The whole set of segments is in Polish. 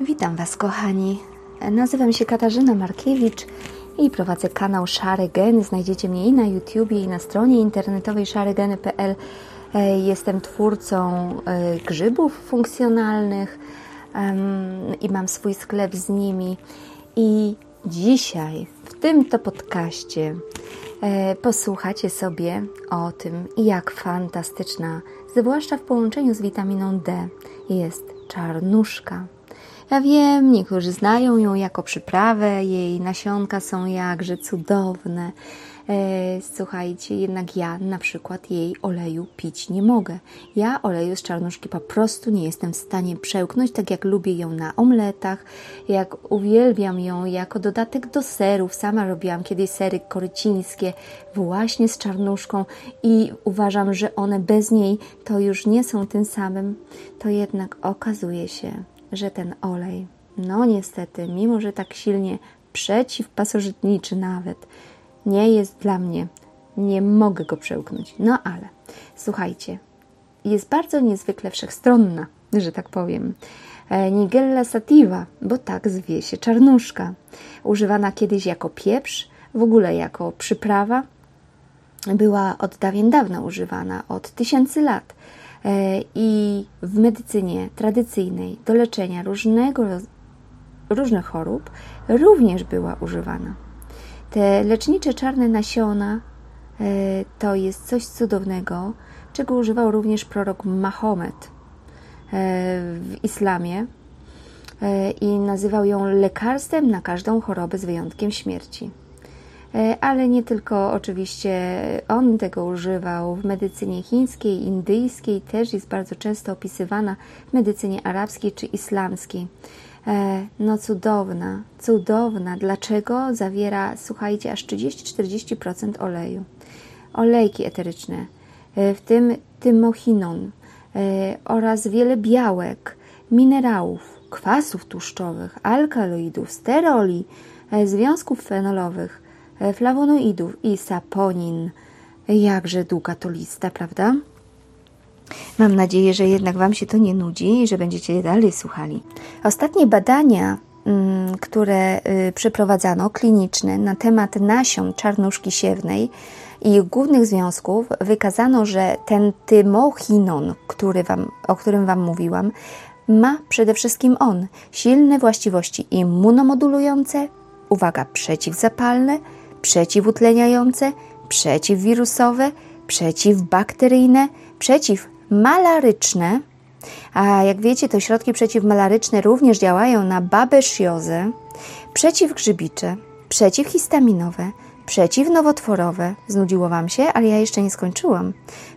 Witam Was, kochani. Nazywam się Katarzyna Markiewicz i prowadzę kanał Szare Geny. Znajdziecie mnie i na YouTubie, i na stronie internetowej szaregeny.pl. E, jestem twórcą e, grzybów funkcjonalnych i mam swój sklep z nimi. I dzisiaj w tym to podcaście e, posłuchacie sobie o tym, jak fantastyczna, zwłaszcza w połączeniu z witaminą D, jest czarnuszka. Ja wiem, niektórzy znają ją jako przyprawę, jej nasionka są jakże cudowne. E, słuchajcie, jednak ja na przykład jej oleju pić nie mogę. Ja oleju z czarnuszki po prostu nie jestem w stanie przełknąć, tak jak lubię ją na omletach, jak uwielbiam ją jako dodatek do serów. Sama robiłam kiedyś sery korycińskie właśnie z czarnuszką i uważam, że one bez niej to już nie są tym samym. To jednak okazuje się, że ten olej, no niestety, mimo że tak silnie przeciwpasożytniczy nawet, nie jest dla mnie, nie mogę go przełknąć. No ale słuchajcie, jest bardzo niezwykle wszechstronna, że tak powiem. E, Nigella sativa, bo tak zwie się czarnuszka, używana kiedyś jako pieprz, w ogóle jako przyprawa, była od dawien dawna używana, od tysięcy lat. E, I w medycynie tradycyjnej do leczenia różnego, różnych chorób również była używana. Te lecznicze czarne nasiona e, to jest coś cudownego, czego używał również prorok Mahomet e, w islamie i nazywał ją lekarstwem na każdą chorobę z wyjątkiem śmierci. E, ale nie tylko oczywiście on tego używał. W medycynie chińskiej, indyjskiej też jest bardzo często opisywana w medycynie arabskiej czy islamskiej. E, no cudowna, cudowna. Dlaczego? Zawiera, słuchajcie, aż 30-40% oleju. Olejki eteryczne, e, w tym tymochinon oraz wiele białek, minerałów, kwasów tłuszczowych, alkaloidów, steroli, związków fenolowych, flawonoidów i saponin. Jakże długa to lista, prawda? Mam nadzieję, że jednak Wam się to nie nudzi i że będziecie dalej słuchali. Ostatnie badania, mm, które y, przeprowadzano, kliniczne, na temat nasion czarnuszki siewnej i ich głównych związków, wykazano, że ten tymochinon, który wam, o którym Wam mówiłam, ma przede wszystkim on silne właściwości immunomodulujące, uwaga, przeciwzapalne, przeciwutleniające, przeciwwirusowe, przeciwbakteryjne, przeciwmalaryczne. A jak wiecie, to środki przeciwmalaryczne również działają na babesziozę, przeciwgrzybicze, przeciwhistaminowe, przeciwnowotworowe, znudziło Wam się, ale ja jeszcze nie skończyłam,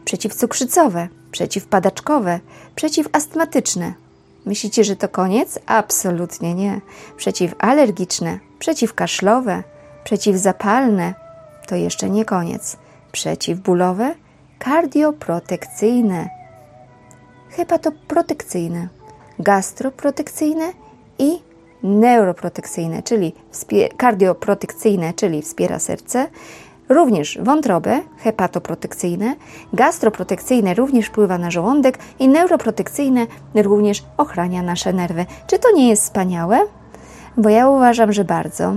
przeciwcukrzycowe, przeciwpadaczkowe, przeciwastmatyczne. Myślicie, że to koniec? Absolutnie nie. Przeciwalergiczne, przeciwkaszlowe, Przeciwzapalne to jeszcze nie koniec. Przeciwbólowe, kardioprotekcyjne, hepatoprotekcyjne, gastroprotekcyjne i neuroprotekcyjne, czyli kardioprotekcyjne, czyli wspiera serce, również wątrobę, hepatoprotekcyjne, gastroprotekcyjne również wpływa na żołądek i neuroprotekcyjne również ochrania nasze nerwy. Czy to nie jest wspaniałe? Bo ja uważam, że bardzo.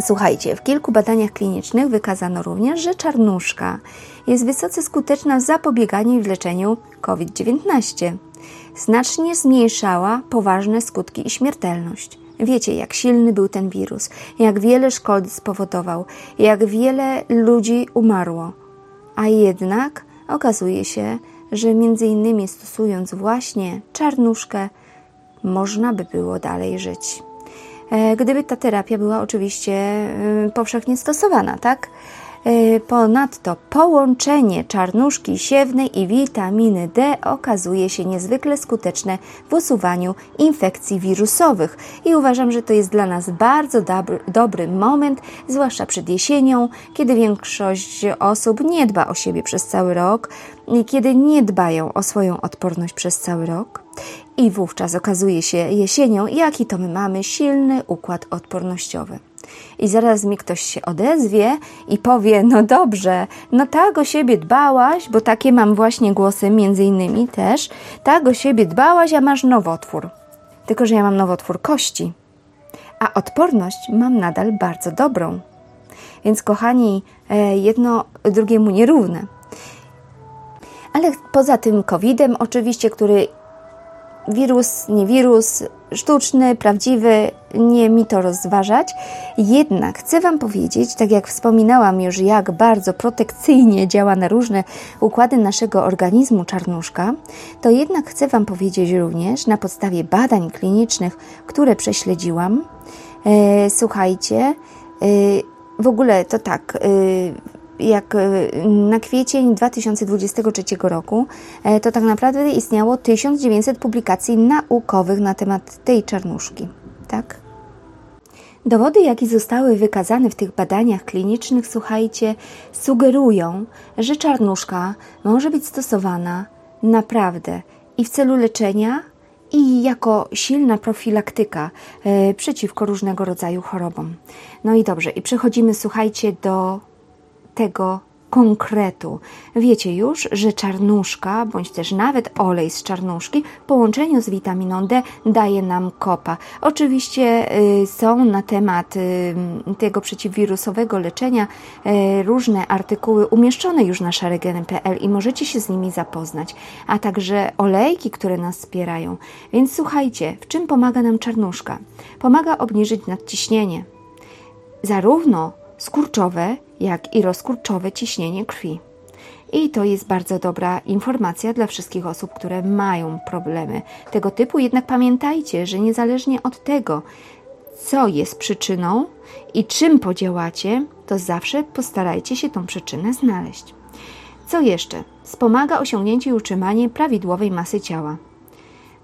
Słuchajcie, w kilku badaniach klinicznych wykazano również, że czarnuszka jest wysoce skuteczna w zapobieganiu i w leczeniu COVID-19. Znacznie zmniejszała poważne skutki i śmiertelność. Wiecie, jak silny był ten wirus, jak wiele szkody spowodował, jak wiele ludzi umarło. A jednak okazuje się, że między innymi stosując właśnie czarnuszkę, można by było dalej żyć. E, gdyby ta terapia była oczywiście e, powszechnie stosowana, tak? E, ponadto połączenie czarnuszki siewnej i witaminy D okazuje się niezwykle skuteczne w usuwaniu infekcji wirusowych i uważam, że to jest dla nas bardzo dobry, dobry moment, zwłaszcza przed jesienią, kiedy większość osób nie dba o siebie przez cały rok, kiedy nie dbają o swoją odporność przez cały rok. I wówczas okazuje się jesienią, jaki to my mamy silny układ odpornościowy. I zaraz mi ktoś się odezwie i powie: No dobrze, no tak o siebie dbałaś, bo takie mam właśnie głosy, między innymi też. Tak o siebie dbałaś, a masz nowotwór. tylko że ja mam nowotwór kości, a odporność mam nadal bardzo dobrą. Więc kochani, e, jedno drugiemu nierówne. Ale poza tym COVID-em, oczywiście, który wirus, nie wirus, sztuczny, prawdziwy, nie mi to rozważać. Jednak chcę Wam powiedzieć, tak jak wspominałam już, jak bardzo protekcyjnie działa na różne układy naszego organizmu czarnuszka, to jednak chcę Wam powiedzieć również na podstawie badań klinicznych, które prześledziłam. E, słuchajcie, e, w ogóle to tak. E, jak e, na kwiecień 2023 roku, e, to tak naprawdę istniało 1900 publikacji naukowych na temat tej czarnuszki. Tak? Dowody, jakie zostały wykazane w tych badaniach klinicznych, słuchajcie, sugerują, że czarnuszka może być stosowana naprawdę i w celu leczenia, i jako silna profilaktyka e, przeciwko różnego rodzaju chorobom. No i dobrze, i przechodzimy, słuchajcie, do tego konkretu. Wiecie już, że czarnuszka, bądź też nawet olej z czarnuszki w połączeniu z witaminą D daje nam kopa. Oczywiście y, są na temat y, tego przeciwwirusowego leczenia y, różne artykuły umieszczone już na szaregeny.pl i możecie się z nimi zapoznać, a także olejki, które nas wspierają. Więc słuchajcie, w czym pomaga nam czarnuszka? Pomaga obniżyć nadciśnienie. Zarówno skurczowe, jak i rozkurczowe ciśnienie krwi. I to jest bardzo dobra informacja dla wszystkich osób, które mają problemy tego typu. Jednak pamiętajcie, że niezależnie od tego, co jest przyczyną i czym podziałacie, to zawsze postarajcie się tą przyczynę znaleźć. Co jeszcze? Wspomaga osiągnięcie i utrzymanie prawidłowej masy ciała.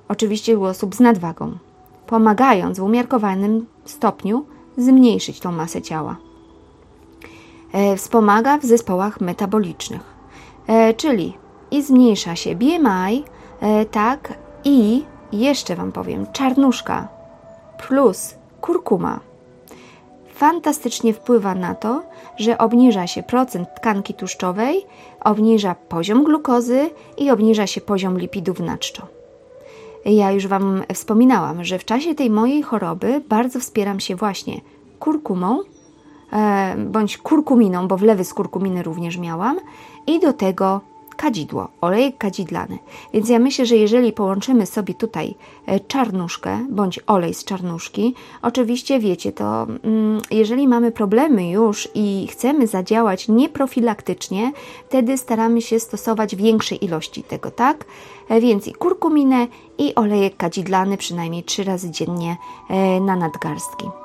Oczywiście u osób z nadwagą, pomagając w umiarkowanym stopniu zmniejszyć tą masę ciała. E, wspomaga w zespołach metabolicznych, e, czyli i zmniejsza się BMI, e, tak, i jeszcze Wam powiem, czarnuszka plus kurkuma fantastycznie wpływa na to, że obniża się procent tkanki tłuszczowej, obniża poziom glukozy i obniża się poziom lipidów na czczo. Ja już Wam wspominałam, że w czasie tej mojej choroby bardzo wspieram się właśnie kurkumą, bądź kurkuminą, bo wlewy z kurkuminy również miałam i do tego kadzidło, olejek kadzidlany. Więc ja myślę, że jeżeli połączymy sobie tutaj e, czarnuszkę bądź olej z czarnuszki, oczywiście wiecie, to mm, jeżeli mamy problemy już i chcemy zadziałać nieprofilaktycznie, wtedy staramy się stosować większej ilości tego, tak? E, więc i kurkuminę i olejek kadzidlany przynajmniej trzy razy dziennie na nadgarstki.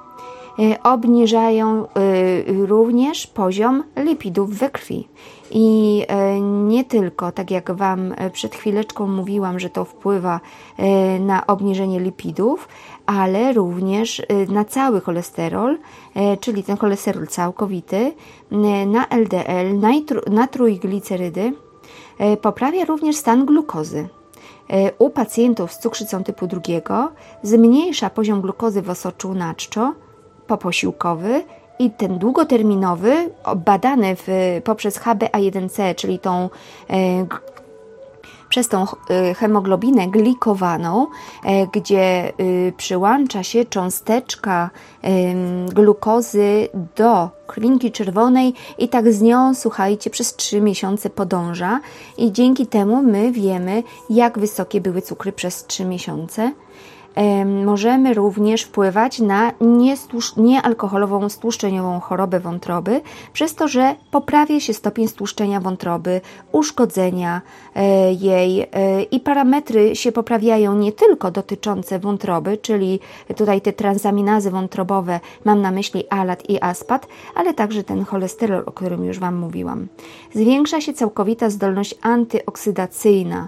Y, obniżają y, również poziom lipidów we krwi. I y, nie tylko, tak jak Wam przed chwileczką mówiłam, że to wpływa na obniżenie lipidów, ale również na cały cholesterol, czyli ten cholesterol całkowity, na LDL, na trójglicerydy, poprawia również stan glukozy. U pacjentów z cukrzycą typu drugiego zmniejsza poziom glukozy w osoczu na czczo, poposiłkowy i ten długoterminowy, badany w, poprzez HbA1c, czyli tą e, przez tą e, hemoglobinę glikowaną, e, gdzie przyłącza się cząsteczka glukozy do krwinki czerwonej i tak z nią, słuchajcie, przez 3 miesiące podąża i dzięki temu my wiemy, jak wysokie były cukry przez 3 miesiące możemy również wpływać na niealkoholową stłuszczeniową chorobę wątroby, przez to, że poprawia się stopień stłuszczenia wątroby, uszkodzenia e, jej e, i parametry się poprawiają nie tylko dotyczące wątroby, czyli tutaj te transaminazy wątrobowe, mam na myśli alat i aspat, ale także ten cholesterol, o którym już Wam mówiłam. Zwiększa się całkowita zdolność antyoksydacyjna,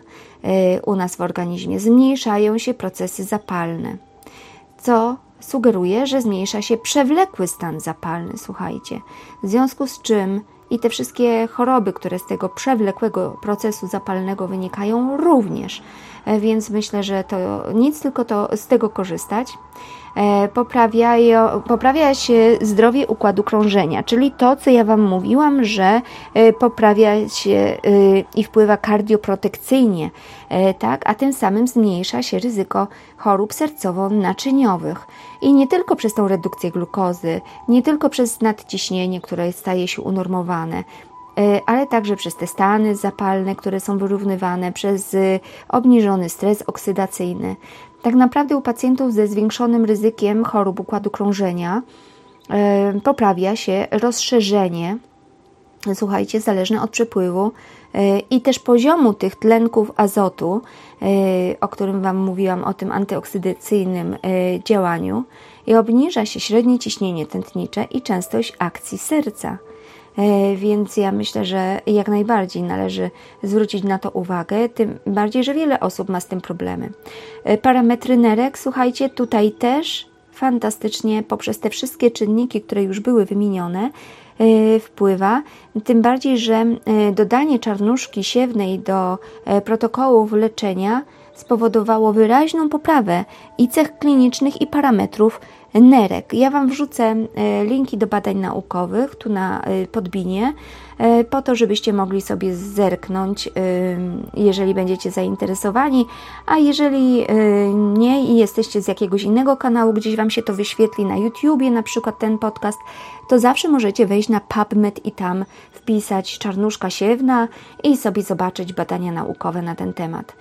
u nas w organizmie. Zmniejszają się procesy zapalne, co sugeruje, że zmniejsza się przewlekły stan zapalny, słuchajcie. W związku z czym i te wszystkie choroby, które z tego przewlekłego procesu zapalnego wynikają, również więc myślę, że to nic, tylko to z tego korzystać. E, poprawiają, poprawia się zdrowie układu krążenia, czyli to, co ja Wam mówiłam, że e, poprawia się e, i wpływa kardioprotekcyjnie, tak? a tym samym zmniejsza się ryzyko chorób sercowo-naczyniowych. I nie tylko przez tą redukcję glukozy, nie tylko przez nadciśnienie, które staje się unormowane, ale także przez te stany zapalne, które są wyrównywane, przez obniżony stres oksydacyjny. Tak naprawdę u pacjentów ze zwiększonym ryzykiem chorób układu krążenia e, poprawia się rozszerzenie, słuchajcie, zależne od przepływu e, i też poziomu tych tlenków azotu, e, o którym Wam mówiłam, o tym antyoksydacyjnym działaniu, i obniża się średnie ciśnienie tętnicze i częstość akcji serca. E, więc ja myślę, że jak najbardziej należy zwrócić na to uwagę, tym bardziej, że wiele osób ma z tym problemy. E, parametry nerek, słuchajcie, tutaj też fantastycznie poprzez te wszystkie czynniki, które już były wymienione, e, wpływa, tym bardziej, że dodanie czarnuszki siewnej do protokołów leczenia spowodowało wyraźną poprawę i cech klinicznych i parametrów nerek. Ja Wam wrzucę e, linki do badań naukowych tu na e, podbinie, e, po to, żebyście mogli sobie zerknąć, jeżeli będziecie zainteresowani, a jeżeli nie i jesteście z jakiegoś innego kanału, gdzieś Wam się to wyświetli na YouTubie, na przykład ten podcast, to zawsze możecie wejść na PubMed i tam wpisać czarnuszka siewna i sobie zobaczyć badania naukowe na ten temat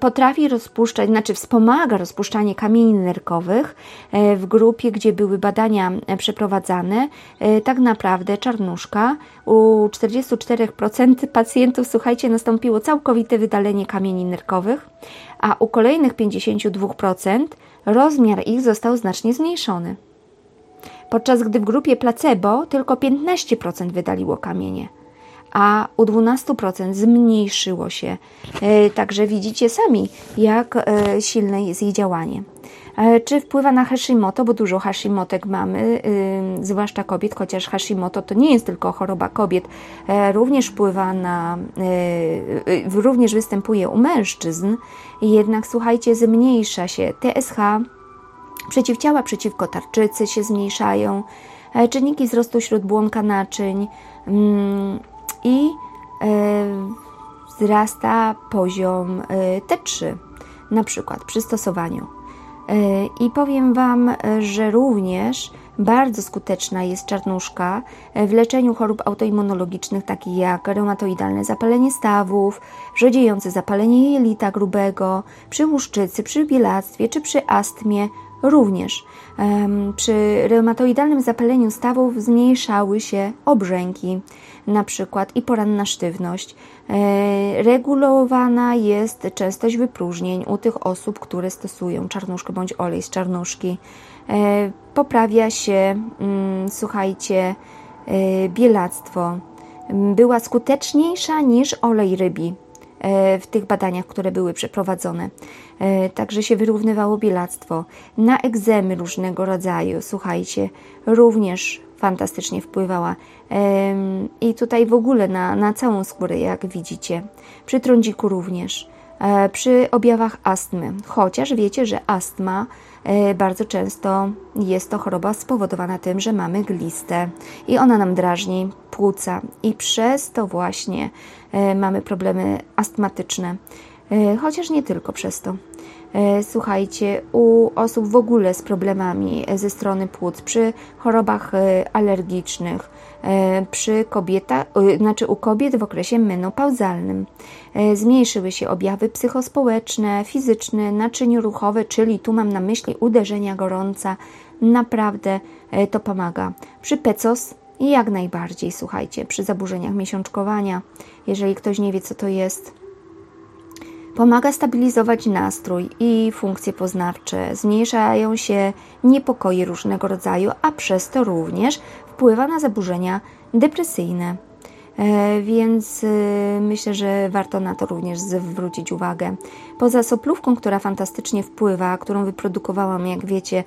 potrafi rozpuszczać, znaczy wspomaga rozpuszczanie kamieni nerkowych e, w grupie, gdzie były badania e, przeprowadzane. E, tak naprawdę czarnuszka u 44% pacjentów, słuchajcie, nastąpiło całkowite wydalenie kamieni nerkowych, a u kolejnych 52% rozmiar ich został znacznie zmniejszony. Podczas gdy w grupie placebo tylko 15% wydaliło kamienie a u 12% zmniejszyło się. E, także widzicie sami, jak e, silne jest jej działanie. E, czy wpływa na Hashimoto, bo dużo Hashimotek mamy, zwłaszcza kobiet, chociaż Hashimoto to nie jest tylko choroba kobiet, również wpływa na, również występuje u mężczyzn, jednak słuchajcie, zmniejsza się TSH, przeciwciała przeciwko tarczycy się zmniejszają, czynniki wzrostu śródbłonka naczyń, mm, i e, wzrasta poziom e, T3, na przykład przy stosowaniu. E, I powiem Wam, że również bardzo skuteczna jest czarnuszka w leczeniu chorób autoimmunologicznych, takich jak reumatoidalne zapalenie stawów, wrzodziejące zapalenie jelita grubego, przy łuszczycy, przy bielactwie czy przy astmie również. Przy reumatoidalnym zapaleniu stawów zmniejszały się obrzęki, na przykład i poranna sztywność. E, regulowana jest częstość wypróżnień u tych osób, które stosują czarnuszkę bądź olej z czarnuszki. E, poprawia się, mm, słuchajcie, e, bielactwo. Była skuteczniejsza niż olej rybi w tych badaniach, które były przeprowadzone. Także się wyrównywało bielactwo. Na egzemy różnego rodzaju, słuchajcie, również fantastycznie wpływała. I tutaj w ogóle na, na całą skórę, jak widzicie. Przy trądziku również. E, przy objawach astmy, chociaż wiecie, że astma e, bardzo często jest to choroba spowodowana tym, że mamy glistę i ona nam drażni płuca i przez to właśnie e, mamy problemy astmatyczne, chociaż nie tylko przez to. E, słuchajcie, u osób w ogóle z problemami ze strony płuc, przy chorobach e, alergicznych, e, przy kobietach, znaczy u kobiet w okresie menopauzalnym. Zmniejszyły się objawy psychospołeczne, fizyczne, naczyniuruchowe, czyli tu mam na myśli uderzenia gorąca. Naprawdę to pomaga. Przy PECOS jak najbardziej, słuchajcie, przy zaburzeniach miesiączkowania, jeżeli ktoś nie wie, co to jest, Pomaga stabilizować nastrój i funkcje poznawcze, zmniejszają się niepokoje różnego rodzaju, a przez to również wpływa na zaburzenia depresyjne. E, więc e, myślę, że warto na to również zwrócić uwagę. Poza soplówką, która fantastycznie wpływa, którą wyprodukowałam, jak wiecie,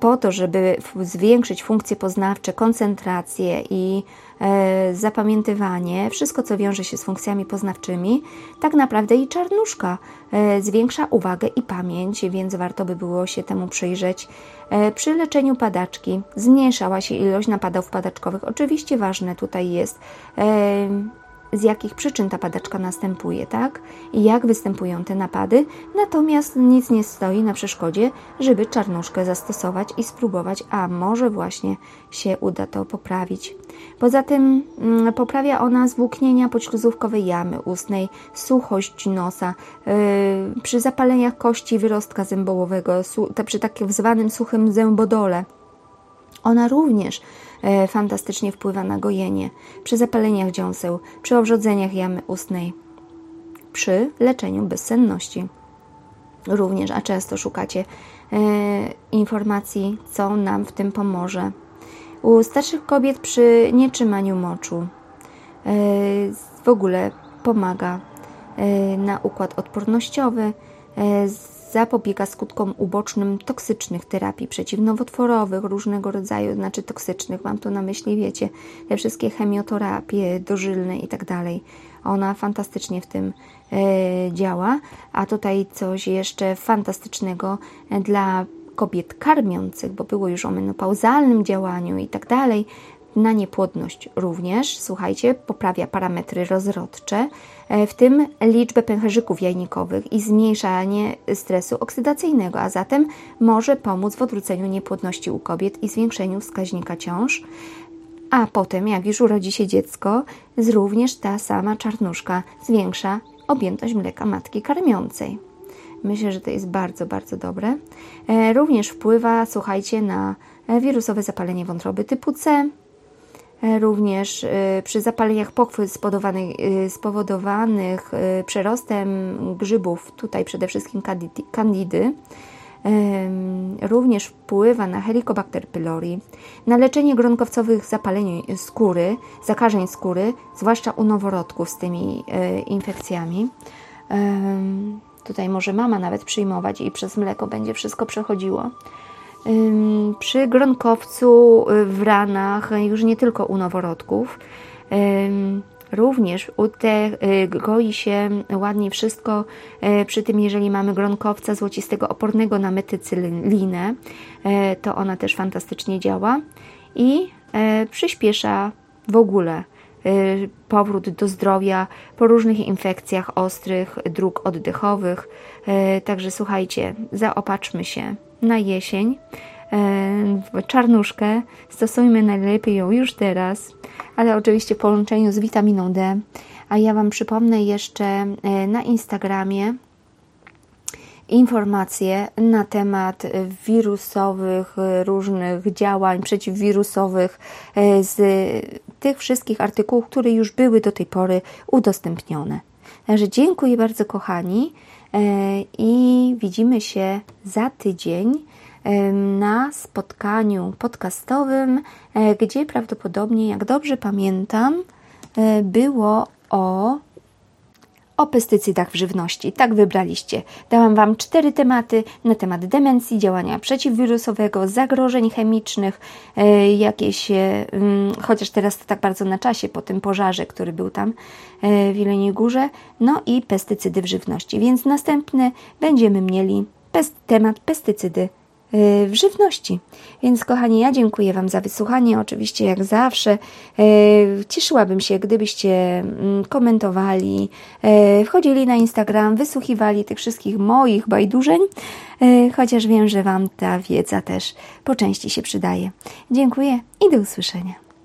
po to, żeby zwiększyć funkcje poznawcze, koncentrację i e, zapamiętywanie, wszystko co wiąże się z funkcjami poznawczymi, tak naprawdę i czarnuszka e, zwiększa uwagę i pamięć, więc warto by było się temu przyjrzeć. E, przy leczeniu padaczki zmniejszała się ilość napadów padaczkowych. Oczywiście ważne tutaj jest e, z jakich przyczyn ta padaczka następuje, tak? I jak występują te napady. Natomiast nic nie stoi na przeszkodzie, żeby czarnuszkę zastosować i spróbować, a może właśnie się uda to poprawić. Poza tym mm, poprawia ona zwłóknienia pośluzówkowej jamy ustnej, suchość nosa, yy, przy zapaleniach kości wyrostka zębołowego, przy takim zwanym suchym zębodole. Ona również E, fantastycznie wpływa na gojenie, przy zapaleniach dziąseł, przy owrzodzeniach jamy ustnej, przy leczeniu bezsenności. Również, a często szukacie e, informacji, co nam w tym pomoże. U starszych kobiet przy nietrzymaniu moczu e, w ogóle pomaga na układ odpornościowy, zapobiega skutkom ubocznym toksycznych terapii przeciwnowotworowych, różnego rodzaju, znaczy toksycznych, mam tu na myśli, wiecie, te wszystkie chemioterapie dożylne i tak dalej. Ona fantastycznie w tym e, działa, a tutaj coś jeszcze fantastycznego dla kobiet karmiących, bo było już o menopauzalnym działaniu i tak dalej, na niepłodność również, słuchajcie, poprawia parametry rozrodcze, e, w tym liczbę pęcherzyków jajnikowych i zmniejszanie stresu oksydacyjnego, a zatem może pomóc w odwróceniu niepłodności u kobiet i zwiększeniu wskaźnika ciąż. A potem, jak już urodzi się dziecko, również ta sama czarnuszka zwiększa objętość mleka matki karmiącej. Myślę, że to jest bardzo, bardzo dobre. E, również wpływa, słuchajcie, na wirusowe zapalenie wątroby typu C, E, również e, przy zapaleniach pochwy e, spowodowanych przerostem grzybów, tutaj przede wszystkim kandidy, również wpływa na Helicobacter pylori, na leczenie gronkowcowych zapaleń skóry, zakażeń skóry, zwłaszcza u noworodków z tymi infekcjami. Tutaj może mama nawet przyjmować i przez mleko będzie wszystko przechodziło przy gronkowcu y, w ranach, już nie tylko u noworodków. Również u te y, goi się ładnie wszystko y, przy tym, jeżeli mamy gronkowca złocistego opornego na metycylinę, to ona też fantastycznie działa i przyspiesza w ogóle powrót do zdrowia po różnych infekcjach ostrych dróg oddechowych. Także słuchajcie, zaopatrzmy się na jesień. E, czarnuszkę stosujmy najlepiej ją już teraz, ale oczywiście w połączeniu z witaminą D. A ja Wam przypomnę jeszcze na Instagramie informacje na temat wirusowych, różnych działań przeciwwirusowych e, z tych wszystkich artykułów, które już były do tej pory udostępnione. Także dziękuję bardzo, kochani, i widzimy się za tydzień na spotkaniu podcastowym, e, gdzie prawdopodobnie, jak dobrze pamiętam, e, było o o pestycydach w żywności. Tak wybraliście. Dałam Wam cztery tematy na temat demencji, działania przeciwwirusowego, zagrożeń chemicznych, e, jakieś, e, mm, chociaż teraz to tak bardzo na czasie po tym pożarze, który był tam e, w Jeleniej Górze, no i pestycydy w żywności. Więc następny będziemy mieli pest, temat pestycydy w żywności. Więc, kochani, ja dziękuję Wam za wysłuchanie. Oczywiście, jak zawsze, y, cieszyłabym się, gdybyście mm, komentowali, y, wchodzili na Instagram, wysłuchiwali tych wszystkich moich bajdurzeń, chociaż wiem, że Wam ta wiedza też po części się przydaje. Dziękuję i do usłyszenia.